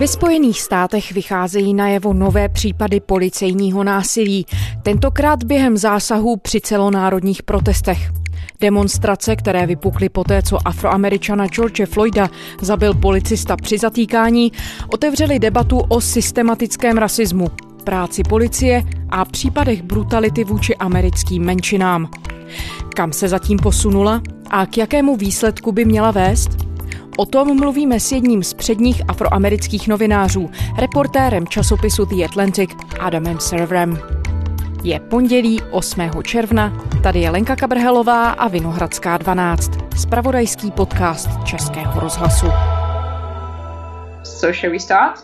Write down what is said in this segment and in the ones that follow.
Ve Spojených státech vycházejí najevo nové případy policejního násilí, tentokrát během zásahů při celonárodních protestech. Demonstrace, které vypukly poté, co afroameričana George Floyda zabil policista při zatýkání, otevřely debatu o systematickém rasismu, práci policie a případech brutality vůči americkým menšinám. Kam se zatím posunula a k jakému výsledku by měla vést? O tom mluvíme s jedním z předních afroamerických novinářů, reportérem časopisu The Atlantic Adamem Serverem. Je pondělí 8. června, tady je Lenka Kabrhelová a Vinohradská 12, spravodajský podcast Českého rozhlasu. So shall we start?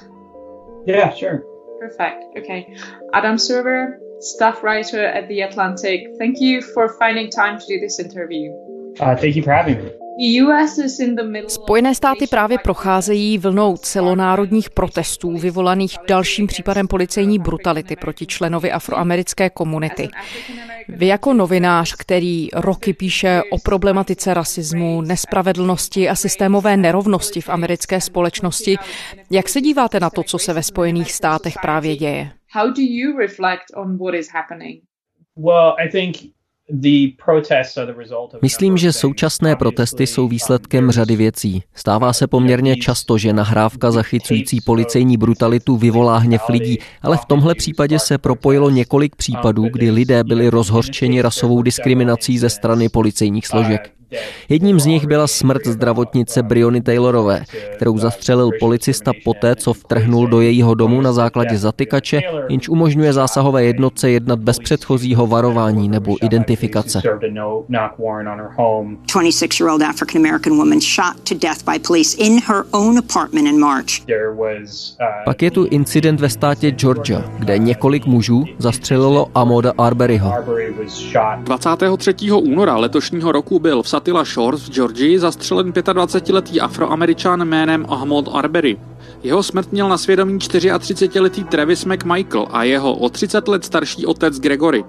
Yeah, sure. Perfect. Okay. Adam Server, staff writer at The Atlantic, thank you for finding time to do this interview. Uh, thank you for having me. Spojené státy právě procházejí vlnou celonárodních protestů vyvolaných dalším případem policejní brutality proti členovi afroamerické komunity. Vy jako novinář, který roky píše o problematice rasismu, nespravedlnosti a systémové nerovnosti v americké společnosti, jak se díváte na to, co se ve Spojených státech právě děje? How do you reflect on what is happening? Well, I think Myslím, že současné protesty jsou výsledkem řady věcí. Stává se poměrně často, že nahrávka zachycující policejní brutalitu vyvolá hněv lidí, ale v tomhle případě se propojilo několik případů, kdy lidé byli rozhorčeni rasovou diskriminací ze strany policejních složek. Jedním z nich byla smrt zdravotnice Briony Taylorové, kterou zastřelil policista poté, co vtrhnul do jejího domu na základě zatykače, jenž umožňuje zásahové jednotce jednat bez předchozího varování nebo identifikace. 26-year-old African American woman shot to death by police in her own apartment in March. Pak je tu incident ve státě Georgia, kde několik mužů zastřelilo Amoda Arberyho. 23. února letošního roku byl v Satila Shores v Georgii zastřelen 25-letý afroameričan jménem Ahmad Arbery. Jeho smrt měl na svědomí 34-letý Travis McMichael a jeho o 30 let starší otec Gregory.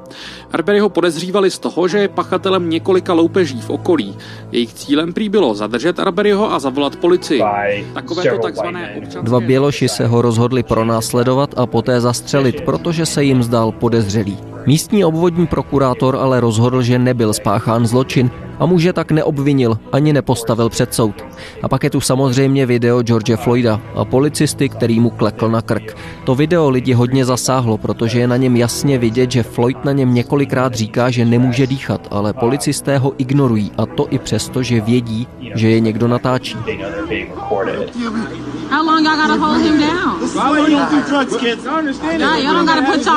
Arbery ho podezřívali z toho, že je pachatelem několika loupeží v okolí. Jejich cílem prý bylo zadržet Arberyho a zavolat policii. Takovéto takzvané občanské... Dva běloši se ho rozhodli pronásledovat a poté zastřelit, protože se jim zdál podezřelý. Místní obvodní prokurátor ale rozhodl, že nebyl spáchán zločin a muže tak neobvinil ani nepostavil před soud. A pak je tu samozřejmě video George Floyda a policisty, který mu klekl na krk. To video lidi hodně zasáhlo, protože je na něm jasně vidět, že Floyd na něm několikrát říká, že nemůže dýchat, ale policisté ho ignorují a to i přesto, že vědí, že je někdo natáčí. How long y'all gotta hold him down? Why we don't do drugs, kids? Nah, y'all don't gotta put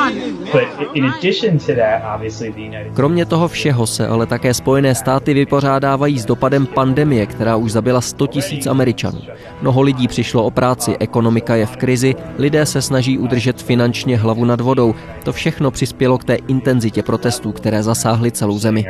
Kromě toho všeho se ale také Spojené státy vypořádávají s dopadem pandemie, která už zabila 100 tisíc Američanů. Mnoho lidí přišlo o práci, ekonomika je v krizi, lidé se snaží udržet finančně hlavu nad vodou. To všechno přispělo k té intenzitě protestů, které zasáhly celou zemi.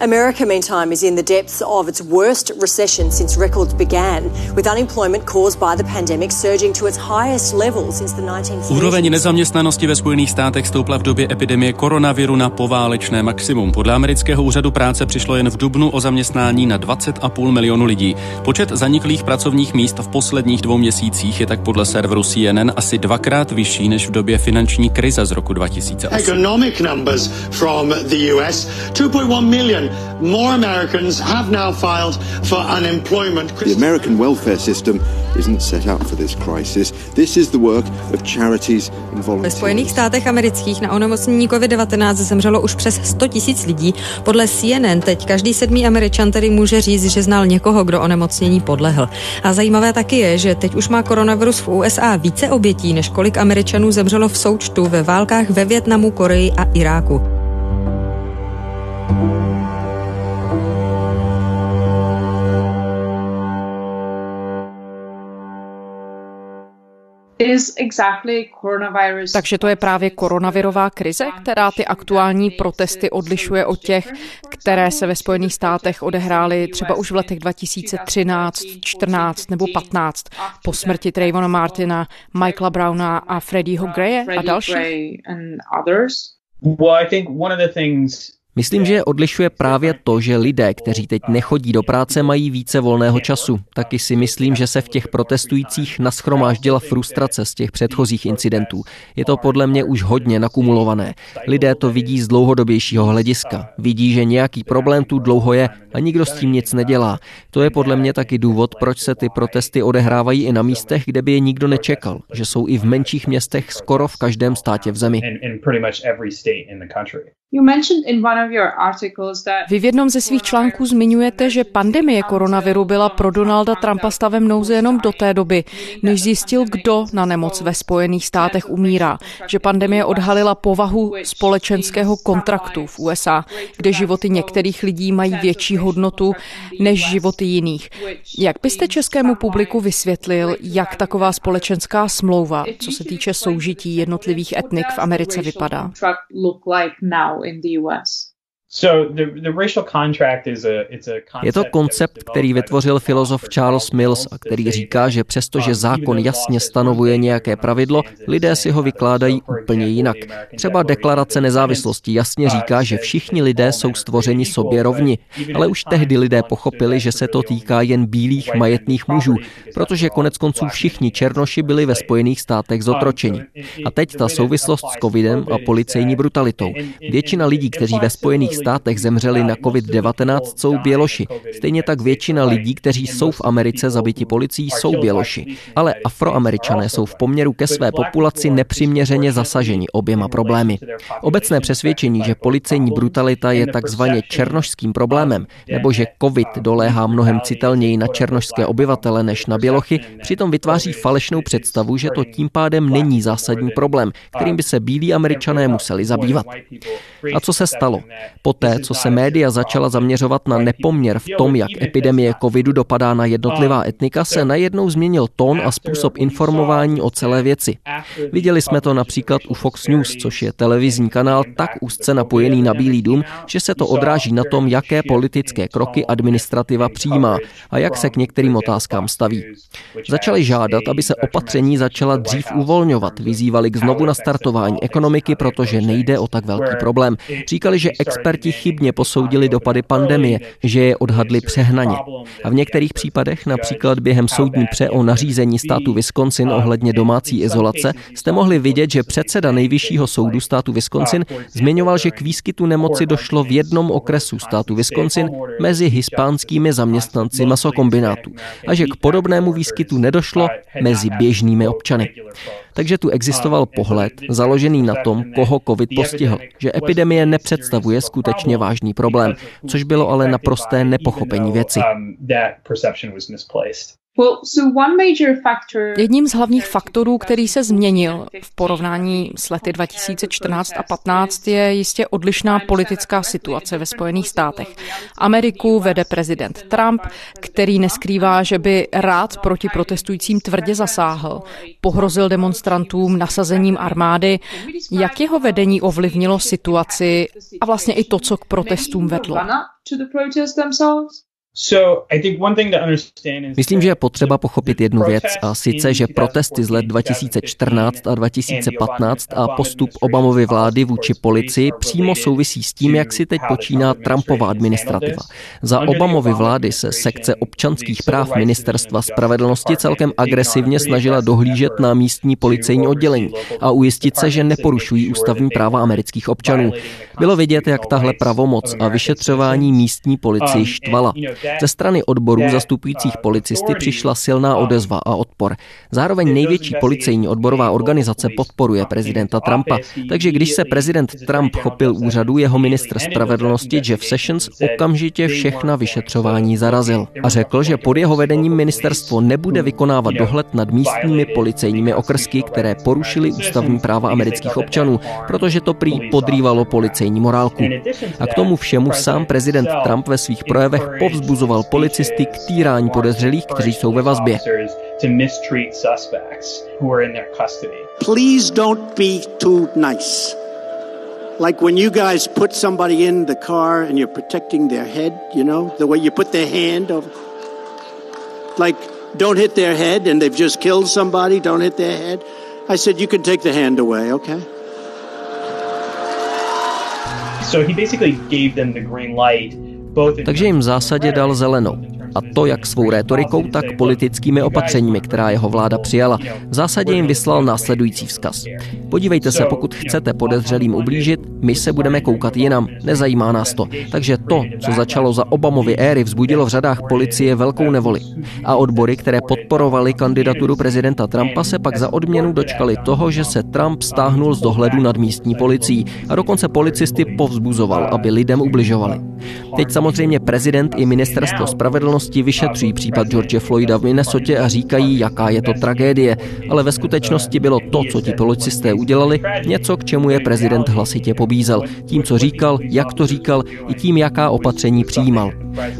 America meantime is in the depths of its worst recession since records began, with unemployment by the pandemic surging to its highest level since the 1930s. Úroveň nezaměstnanosti ve Spojených státech stoupla v době epidemie koronaviru na poválečné maximum. Podle amerického úřadu práce přišlo jen v dubnu o zaměstnání na 20,5 milionu lidí. Počet zaniklých pracovních míst v posledních dvou měsících je tak podle serveru CNN asi dvakrát vyšší než v době finanční krize z roku 2008. Economic numbers from the US, 2.1 million more Americans have now filed for unemployment. The American welfare system isn't set up for this crisis. This is the work of charities and volunteers. Ve Spojených státech amerických na onemocnění COVID-19 zemřelo už přes 100 tisíc lidí. Podle CNN teď každý sedmý američan tedy může říct, že znal někoho, kdo onemocnění podlehl. A zajímavé taky je, že teď už má koronavirus v USA více obětí, než kolik američanů zemřelo v součtu ve válkách ve Větnamu, Koreji a Iráku. Takže to je právě koronavirová krize, která ty aktuální protesty odlišuje od těch, které se ve Spojených státech odehrály třeba už v letech 2013, 14 nebo 15 po smrti Trayvona Martina, Michaela Browna a Freddieho Graye a dalších. Well, I think one of the things Myslím, že je odlišuje právě to, že lidé, kteří teď nechodí do práce, mají více volného času. Taky si myslím, že se v těch protestujících naschromáždila frustrace z těch předchozích incidentů. Je to podle mě už hodně nakumulované. Lidé to vidí z dlouhodobějšího hlediska. Vidí, že nějaký problém tu dlouho je a nikdo s tím nic nedělá. To je podle mě taky důvod, proč se ty protesty odehrávají i na místech, kde by je nikdo nečekal, že jsou i v menších městech skoro v každém státě v zemi. Vy v jednom ze svých článků zmiňujete, že pandemie koronaviru byla pro Donalda Trumpa stavem nouze jenom do té doby, než zjistil, kdo na nemoc ve Spojených státech umírá. Že pandemie odhalila povahu společenského kontraktu v USA, kde životy některých lidí mají větší hodnotu než životy jiných. Jak byste českému publiku vysvětlil, jak taková společenská smlouva, co se týče soužití jednotlivých etnik v Americe vypadá? Je to koncept, který vytvořil filozof Charles Mills a který říká, že přestože zákon jasně stanovuje nějaké pravidlo, lidé si ho vykládají úplně jinak. Třeba deklarace nezávislosti jasně říká, že všichni lidé jsou stvořeni sobě rovni, ale už tehdy lidé pochopili, že se to týká jen bílých majetných mužů, protože konec konců všichni černoši byli ve Spojených státech zotročeni. A teď ta souvislost s covidem a policejní brutalitou. Většina lidí, kteří ve Spojených státech zemřeli na COVID-19, jsou běloši. Stejně tak většina lidí, kteří jsou v Americe zabiti policií, jsou běloši. Ale afroameričané jsou v poměru ke své populaci nepřiměřeně zasaženi oběma problémy. Obecné přesvědčení, že policejní brutalita je takzvaně černošským problémem, nebo že COVID doléhá mnohem citelněji na černošské obyvatele než na bělochy, přitom vytváří falešnou představu, že to tím pádem není zásadní problém, kterým by se bílí američané museli zabývat. A co se stalo? Poté, co se média začala zaměřovat na nepoměr v tom, jak epidemie covidu dopadá na jednotlivá etnika, se najednou změnil tón a způsob informování o celé věci. Viděli jsme to například u Fox News, což je televizní kanál tak úzce napojený na Bílý dům, že se to odráží na tom, jaké politické kroky administrativa přijímá a jak se k některým otázkám staví. Začali žádat, aby se opatření začala dřív uvolňovat, vyzývali k znovu nastartování ekonomiky, protože nejde o tak velký problém. Říkali, že experti chybně posoudili dopady pandemie, že je odhadli přehnaně. A v některých případech, například během soudní pře o nařízení státu Wisconsin ohledně domácí izolace, jste mohli vidět, že předseda nejvyššího soudu státu Wisconsin zmiňoval, že k výskytu nemoci došlo v jednom okresu státu Wisconsin mezi hispánskými zaměstnanci masokombinátu a že k podobnému výskytu nedošlo mezi běžnými občany. Takže tu existoval pohled založený na tom, koho COVID postihl, že epidemie nepředstavuje skutečně vážný problém, což bylo ale naprosté nepochopení věci. Jedním z hlavních faktorů, který se změnil v porovnání s lety 2014 a 15, je jistě odlišná politická situace ve Spojených státech. Ameriku vede prezident Trump, který neskrývá, že by rád proti protestujícím tvrdě zasáhl. Pohrozil demonstrantům nasazením armády. Jak jeho vedení ovlivnilo situaci a vlastně i to, co k protestům vedlo? Myslím, že je potřeba pochopit jednu věc, a sice, že protesty z let 2014 a 2015 a postup Obamovy vlády vůči policii přímo souvisí s tím, jak si teď počíná Trumpova administrativa. Za Obamovy vlády se sekce občanských práv Ministerstva spravedlnosti celkem agresivně snažila dohlížet na místní policejní oddělení a ujistit se, že neporušují ústavní práva amerických občanů. Bylo vidět, jak tahle pravomoc a vyšetřování místní policii štvala. Ze strany odborů zastupujících policisty přišla silná odezva a odpor. Zároveň největší policejní odborová organizace podporuje prezidenta Trumpa, takže když se prezident Trump chopil úřadu, jeho ministr spravedlnosti Jeff Sessions okamžitě všechna vyšetřování zarazil a řekl, že pod jeho vedením ministerstvo nebude vykonávat dohled nad místními policejními okrsky, které porušily ústavní práva amerických občanů, protože to prý podrývalo policejní morálku. A k tomu všemu sám prezident Trump ve svých projevech povzbuzoval povzbuzoval policisty k týrání podezřelých, kteří jsou ve vazbě. Please don't be too nice. Like when you guys put somebody in the car and you're protecting their head, you know, the way you put their hand over. Like, don't hit their head and they've just killed somebody, don't hit their head. I said, you can take the hand away, okay? So he basically gave them the green light takže jim v zásadě dal zelenou. A to jak svou rétorikou, tak politickými opatřeními, která jeho vláda přijala. V zásadě jim vyslal následující vzkaz. Podívejte se, pokud chcete podezřelým ublížit, my se budeme koukat jinam, nezajímá nás to. Takže to, co začalo za Obamovy éry, vzbudilo v řadách policie velkou nevoli. A odbory, které podporovaly kandidaturu prezidenta Trumpa, se pak za odměnu dočkali toho, že se Trump stáhnul z dohledu nad místní policií a dokonce policisty povzbuzoval, aby lidem ubližovali. Teď samozřejmě prezident i ministerstvo spravedlnosti vyšetřují případ George Floyda v Minnesotě a říkají, jaká je to tragédie, ale ve skutečnosti bylo to, co ti policisté udělali, něco, k čemu je prezident hlasitě pobízel. Tím, co říkal, jak to říkal, i tím, jaká opatření přijímal.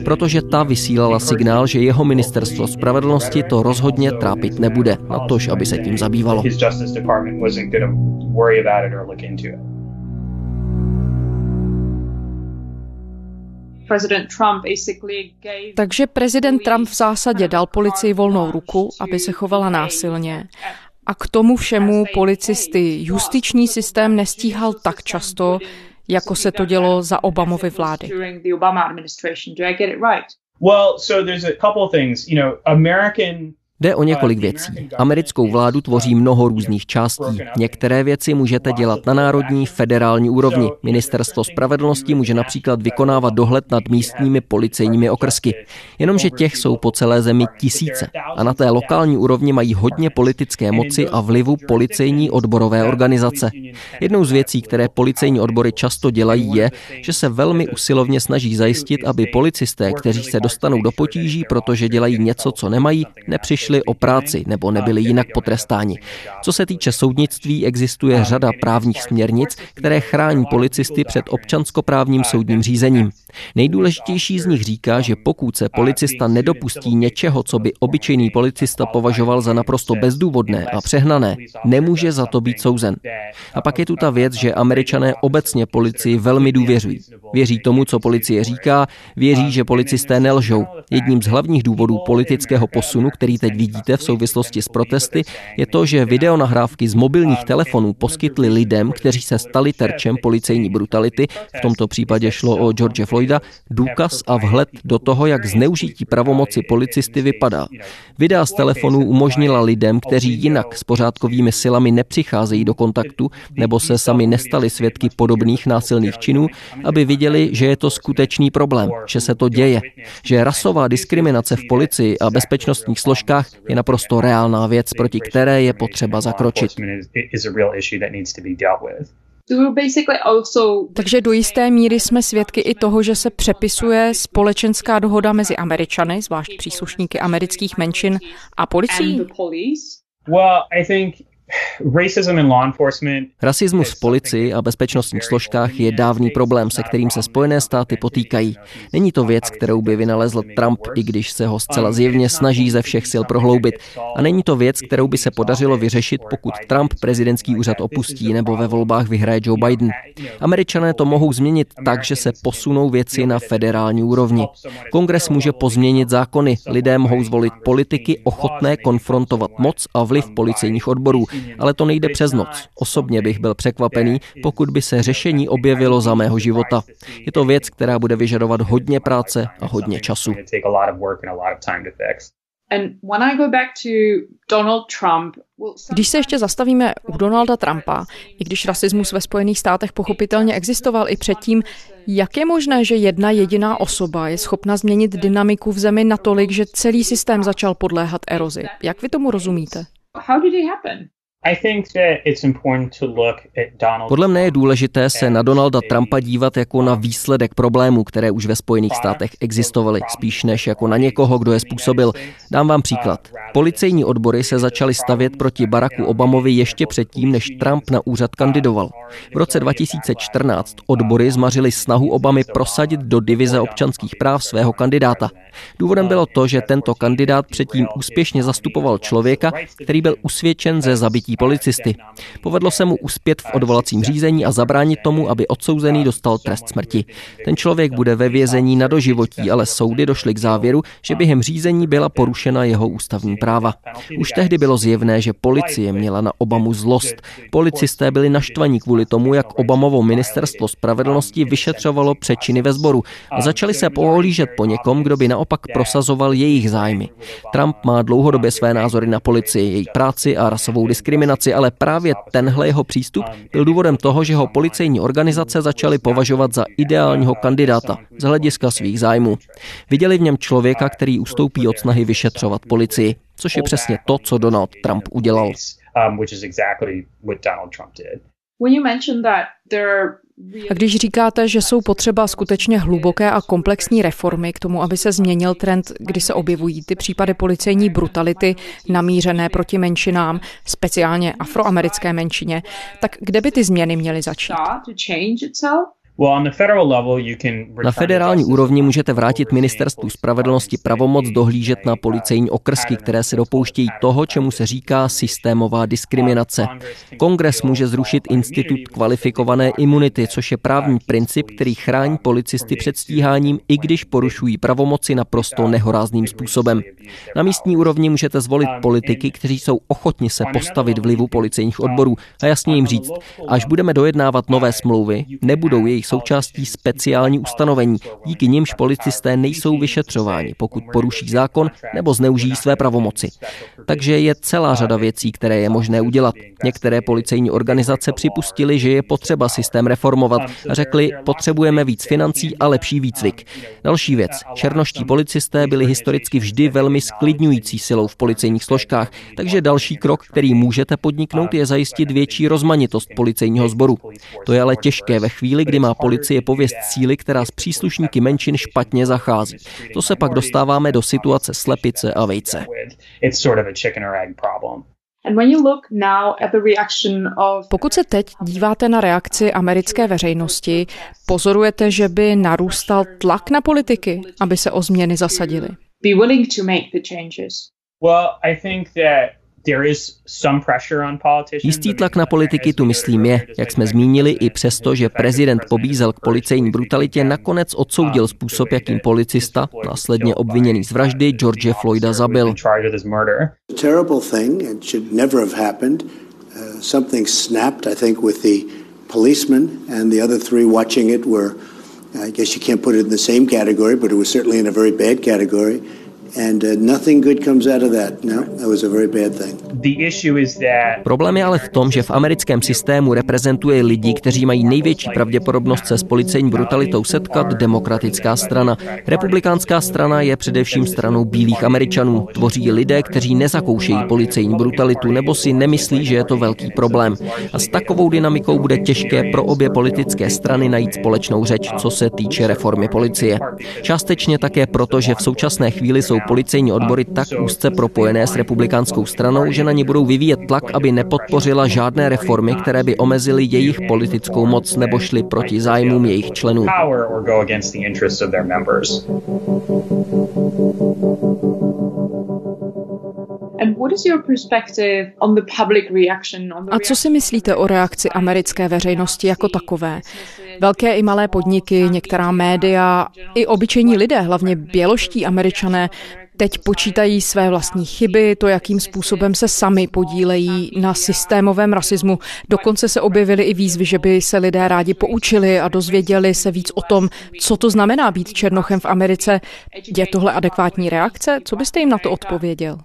Protože ta vysílala signál, že jeho ministerstvo spravedlnosti to rozhodně trápit nebude, na tož, aby se tím zabývalo. Takže prezident Trump v zásadě dal policii volnou ruku, aby se chovala násilně. A k tomu všemu policisty justiční systém nestíhal tak často, jako se to dělo za Obamovy vlády. Well, so there's a couple things. You know, American Jde o několik věcí. Americkou vládu tvoří mnoho různých částí. Některé věci můžete dělat na národní, federální úrovni. Ministerstvo spravedlnosti může například vykonávat dohled nad místními policejními okrsky. Jenomže těch jsou po celé zemi tisíce. A na té lokální úrovni mají hodně politické moci a vlivu policejní odborové organizace. Jednou z věcí, které policejní odbory často dělají, je, že se velmi usilovně snaží zajistit, aby policisté, kteří se dostanou do potíží, protože dělají něco, co nemají, nepřišli přišli o práci nebo nebyli jinak potrestáni. Co se týče soudnictví, existuje řada právních směrnic, které chrání policisty před občanskoprávním soudním řízením. Nejdůležitější z nich říká, že pokud se policista nedopustí něčeho, co by obyčejný policista považoval za naprosto bezdůvodné a přehnané, nemůže za to být souzen. A pak je tu ta věc, že američané obecně policii velmi důvěřují. Věří tomu, co policie říká, věří, že policisté nelžou. Jedním z hlavních důvodů politického posunu, který teď vidíte v souvislosti s protesty, je to, že videonahrávky z mobilních telefonů poskytly lidem, kteří se stali terčem policejní brutality, v tomto případě šlo o George Floyda, důkaz a vhled do toho, jak zneužití pravomoci policisty vypadá. Videa z telefonů umožnila lidem, kteří jinak s pořádkovými silami nepřicházejí do kontaktu nebo se sami nestali svědky podobných násilných činů, aby viděli, že je to skutečný problém, že se to děje, že rasová diskriminace v policii a bezpečnostních složkách je naprosto reálná věc, proti které je potřeba zakročit. Takže do jisté míry jsme svědky i toho, že se přepisuje společenská dohoda mezi Američany, zvlášť příslušníky amerických menšin a policií? Rasismus v policii a bezpečnostních složkách je dávný problém, se kterým se Spojené státy potýkají. Není to věc, kterou by vynalezl Trump, i když se ho zcela zjevně snaží ze všech sil prohloubit. A není to věc, kterou by se podařilo vyřešit, pokud Trump prezidentský úřad opustí nebo ve volbách vyhraje Joe Biden. Američané to mohou změnit tak, že se posunou věci na federální úrovni. Kongres může pozměnit zákony, lidé mohou zvolit politiky ochotné konfrontovat moc a vliv policejních odborů ale to nejde přes noc. Osobně bych byl překvapený, pokud by se řešení objevilo za mého života. Je to věc, která bude vyžadovat hodně práce a hodně času. Když se ještě zastavíme u Donalda Trumpa, i když rasismus ve Spojených státech pochopitelně existoval i předtím, jak je možné, že jedna jediná osoba je schopna změnit dynamiku v zemi natolik, že celý systém začal podléhat erozi? Jak vy tomu rozumíte? How did it happen? Podle mne je důležité se na Donalda Trumpa dívat jako na výsledek problémů, které už ve Spojených státech existovaly, spíš než jako na někoho, kdo je způsobil. Dám vám příklad. Policejní odbory se začaly stavět proti Baracku Obamovi ještě předtím, než Trump na úřad kandidoval. V roce 2014 odbory zmařily snahu Obamy prosadit do divize občanských práv svého kandidáta. Důvodem bylo to, že tento kandidát předtím úspěšně zastupoval člověka, který byl usvědčen ze zabití policisty. Povedlo se mu uspět v odvolacím řízení a zabránit tomu, aby odsouzený dostal trest smrti. Ten člověk bude ve vězení na doživotí, ale soudy došly k závěru, že během řízení byla porušena jeho ústavní práva. Už tehdy bylo zjevné, že policie měla na Obamu zlost. Policisté byli naštvaní kvůli tomu, jak Obamovo ministerstvo spravedlnosti vyšetřovalo přečiny ve sboru a začali se pohlížet po někom, kdo by naopak prosazoval jejich zájmy. Trump má dlouhodobě své názory na policii, její práci a rasovou diskriminaci, ale právě tenhle jeho přístup byl důvodem toho, že ho policejní organizace začaly považovat za ideálního kandidáta z hlediska svých zájmů. Viděli v něm člověka, který ustoupí od snahy vyšetřovat policii, což je přesně to, co Donald Trump udělal. Um, which is exactly what Donald Trump did. When you mentioned that there a když říkáte, že jsou potřeba skutečně hluboké a komplexní reformy k tomu, aby se změnil trend, kdy se objevují ty případy policejní brutality namířené proti menšinám, speciálně afroamerické menšině, tak kde by ty změny měly začít? Na federální úrovni můžete vrátit ministerstvu spravedlnosti pravomoc dohlížet na policejní okrsky, které se dopouštějí toho, čemu se říká systémová diskriminace. Kongres může zrušit institut kvalifikované imunity, což je právní princip, který chrání policisty před stíháním, i když porušují pravomoci naprosto nehorázným způsobem. Na místní úrovni můžete zvolit politiky, kteří jsou ochotni se postavit vlivu policejních odborů a jasně jim říct, až budeme dojednávat nové smlouvy, nebudou jejich součástí speciální ustanovení, díky nimž policisté nejsou vyšetřováni, pokud poruší zákon nebo zneužijí své pravomoci. Takže je celá řada věcí, které je možné udělat. Některé policejní organizace připustili, že je potřeba systém reformovat a řekli, potřebujeme víc financí a lepší výcvik. Další věc. Černoští policisté byli historicky vždy velmi sklidňující silou v policejních složkách, takže další krok, který můžete podniknout, je zajistit větší rozmanitost policejního sboru. To je ale těžké ve chvíli, kdy má policie pověst síly, která s příslušníky menšin špatně zachází. To se pak dostáváme do situace slepice a vejce. Pokud se teď díváte na reakci americké veřejnosti, pozorujete, že by narůstal tlak na politiky, aby se o změny zasadili? Well, I think that Jistý tlak na politiky tu myslím je, jak jsme zmínili, i přesto, že prezident pobízel k policejní brutalitě, nakonec odsoudil způsob, jakým policista, následně obviněný z vraždy George Floyda, zabil. Terrible thing, it should never have happened. Uh, something snapped, I think, with the policeman and the other three watching it were, I guess you can't put it in the same category, but it was certainly in a very bad category. And uh, nothing good comes out of that. No, that was a very bad thing. Problém je ale v tom, že v americkém systému reprezentuje lidi, kteří mají největší pravděpodobnost se s policejní brutalitou setkat demokratická strana. Republikánská strana je především stranou bílých Američanů. Tvoří lidé, kteří nezakoušejí policejní brutalitu nebo si nemyslí, že je to velký problém. A s takovou dynamikou bude těžké pro obě politické strany najít společnou řeč, co se týče reformy policie. Částečně také proto, že v současné chvíli jsou policejní odbory tak úzce propojené s republikánskou stranou, že na ně budou vyvíjet tlak, aby nepodpořila žádné reformy, které by omezily jejich politickou moc nebo šly proti zájmům jejich členů. A co si myslíte o reakci americké veřejnosti jako takové? Velké i malé podniky, některá média, i obyčejní lidé, hlavně běloští američané, teď počítají své vlastní chyby, to, jakým způsobem se sami podílejí na systémovém rasismu. Dokonce se objevily i výzvy, že by se lidé rádi poučili a dozvěděli se víc o tom, co to znamená být černochem v Americe. Je tohle adekvátní reakce? Co byste jim na to odpověděl?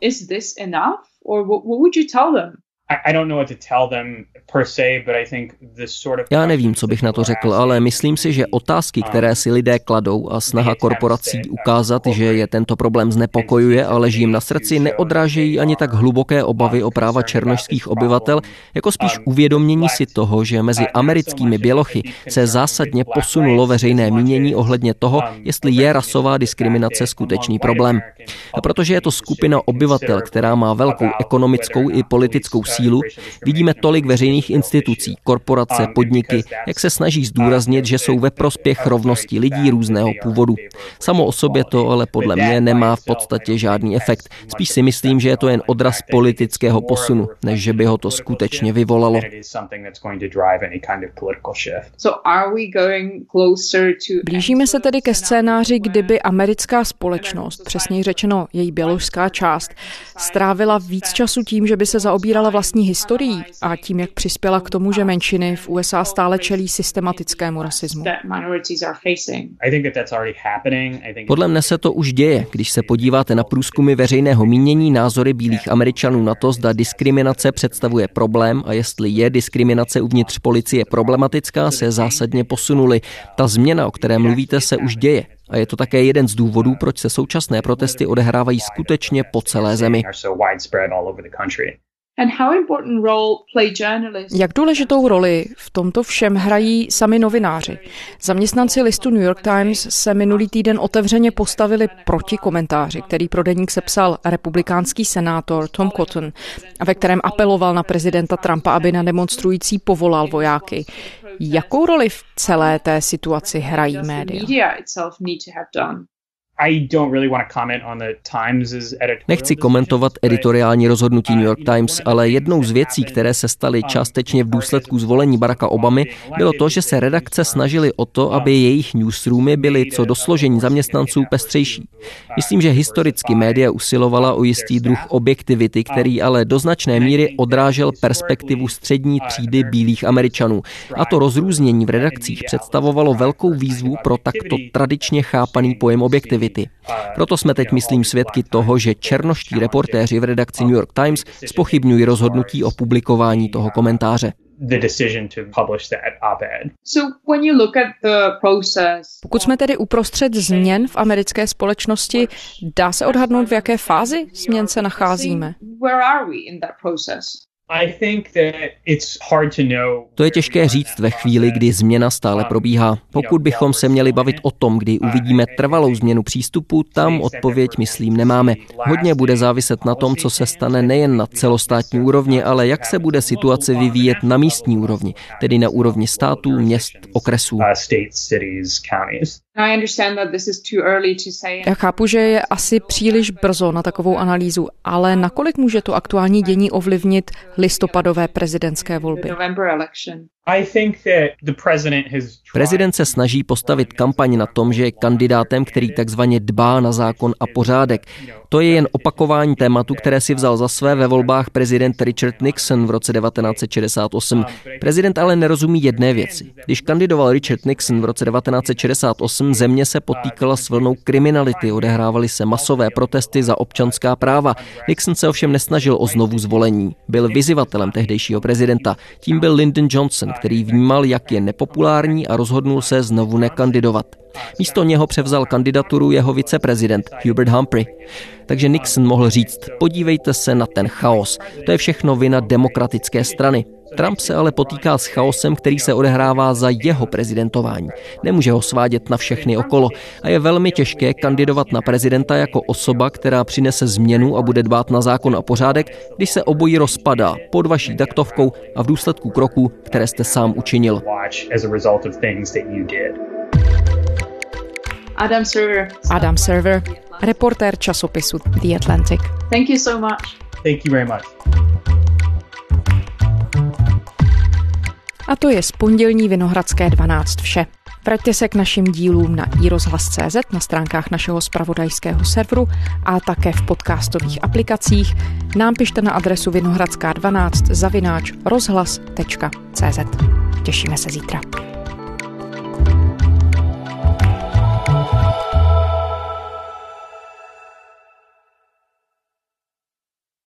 Já nevím, co bych na to řekl, ale myslím si, že otázky, které si lidé kladou a snaha korporací ukázat, že je tento problém znepokojuje a leží jim na srdci, neodrážejí ani tak hluboké obavy o práva černožských obyvatel, jako spíš uvědomění si toho, že mezi americkými bělochy se zásadně posunulo veřejné mínění ohledně toho, jestli je rasová diskriminace skutečný problém. A protože je to skupina obyvatel, která má velkou ekonomickou i politickou sílu, sílu? Vidíme tolik veřejných institucí, korporace, podniky, jak se snaží zdůraznit, že jsou ve prospěch rovnosti lidí různého původu. Samo o sobě to ale podle mě nemá v podstatě žádný efekt. Spíš si myslím, že je to jen odraz politického posunu, než že by ho to skutečně vyvolalo. Blížíme se tedy ke scénáři, kdyby americká společnost, přesněji řečeno její běložská část, strávila víc času tím, že by se zaobírala vlastní historií a tím, jak přispěla k tomu, že menšiny v USA stále čelí systematickému rasismu. Podle mne se to už děje, když se podíváte na průzkumy veřejného mínění, názory bílých Američanů na to, zda diskriminace představuje problém a jestli je diskriminace uvnitř policie problematická, se zásadně posunuly. Ta změna, o které mluvíte, se už děje. A je to také jeden z důvodů, proč se současné protesty odehrávají skutečně po celé zemi. Jak důležitou roli v tomto všem hrají sami novináři? Zaměstnanci listu New York Times se minulý týden otevřeně postavili proti komentáři, který pro deník sepsal republikánský senátor Tom Cotton, ve kterém apeloval na prezidenta Trumpa, aby na demonstrující povolal vojáky. Jakou roli v celé té situaci hrají média? Nechci komentovat editoriální rozhodnutí New York Times, ale jednou z věcí, které se staly částečně v důsledku zvolení Baracka Obamy, bylo to, že se redakce snažily o to, aby jejich newsroomy byly co do složení zaměstnanců pestřejší. Myslím, že historicky média usilovala o jistý druh objektivity, který ale do značné míry odrážel perspektivu střední třídy bílých Američanů. A to rozrůznění v redakcích představovalo velkou výzvu pro takto tradičně chápaný pojem objektivity aktivity. Proto jsme teď, myslím, svědky toho, že černoští reportéři v redakci New York Times spochybňují rozhodnutí o publikování toho komentáře. Pokud jsme tedy uprostřed změn v americké společnosti, dá se odhadnout, v jaké fázi změn se nacházíme? To je těžké říct ve chvíli, kdy změna stále probíhá. Pokud bychom se měli bavit o tom, kdy uvidíme trvalou změnu přístupu, tam odpověď, myslím, nemáme. Hodně bude záviset na tom, co se stane nejen na celostátní úrovni, ale jak se bude situace vyvíjet na místní úrovni, tedy na úrovni států, měst, okresů. Já chápu, že je asi příliš brzo na takovou analýzu, ale nakolik může to aktuální dění ovlivnit listopadové prezidentské volby? Prezident se snaží postavit kampaň na tom, že je kandidátem, který takzvaně dbá na zákon a pořádek. To je jen opakování tématu, které si vzal za své ve volbách prezident Richard Nixon v roce 1968. Prezident ale nerozumí jedné věci. Když kandidoval Richard Nixon v roce 1968, země se potýkala s vlnou kriminality, odehrávaly se masové protesty za občanská práva. Nixon se ovšem nesnažil o znovu zvolení. Byl vyzivatelem tehdejšího prezidenta. Tím byl Lyndon Johnson, který vnímal, jak je nepopulární a rozhodnul se znovu nekandidovat. Místo něho převzal kandidaturu jeho viceprezident Hubert Humphrey. Takže Nixon mohl říct, podívejte se na ten chaos. To je všechno vina demokratické strany. Trump se ale potýká s chaosem, který se odehrává za jeho prezidentování. Nemůže ho svádět na všechny okolo a je velmi těžké kandidovat na prezidenta jako osoba, která přinese změnu a bude dbát na zákon a pořádek, když se obojí rozpadá pod vaší taktovkou a v důsledku kroků, které jste sám učinil. Adam Server. Adam Server, reportér časopisu The Atlantic. Thank you so much. Thank you very much. A to je z pondělní Vinohradské 12 vše. Vraťte se k našim dílům na iRozhlas.cz, na stránkách našeho spravodajského serveru a také v podcastových aplikacích. Nám pište na adresu vinohradská12 zavináč rozhlas.cz. Těšíme se zítra.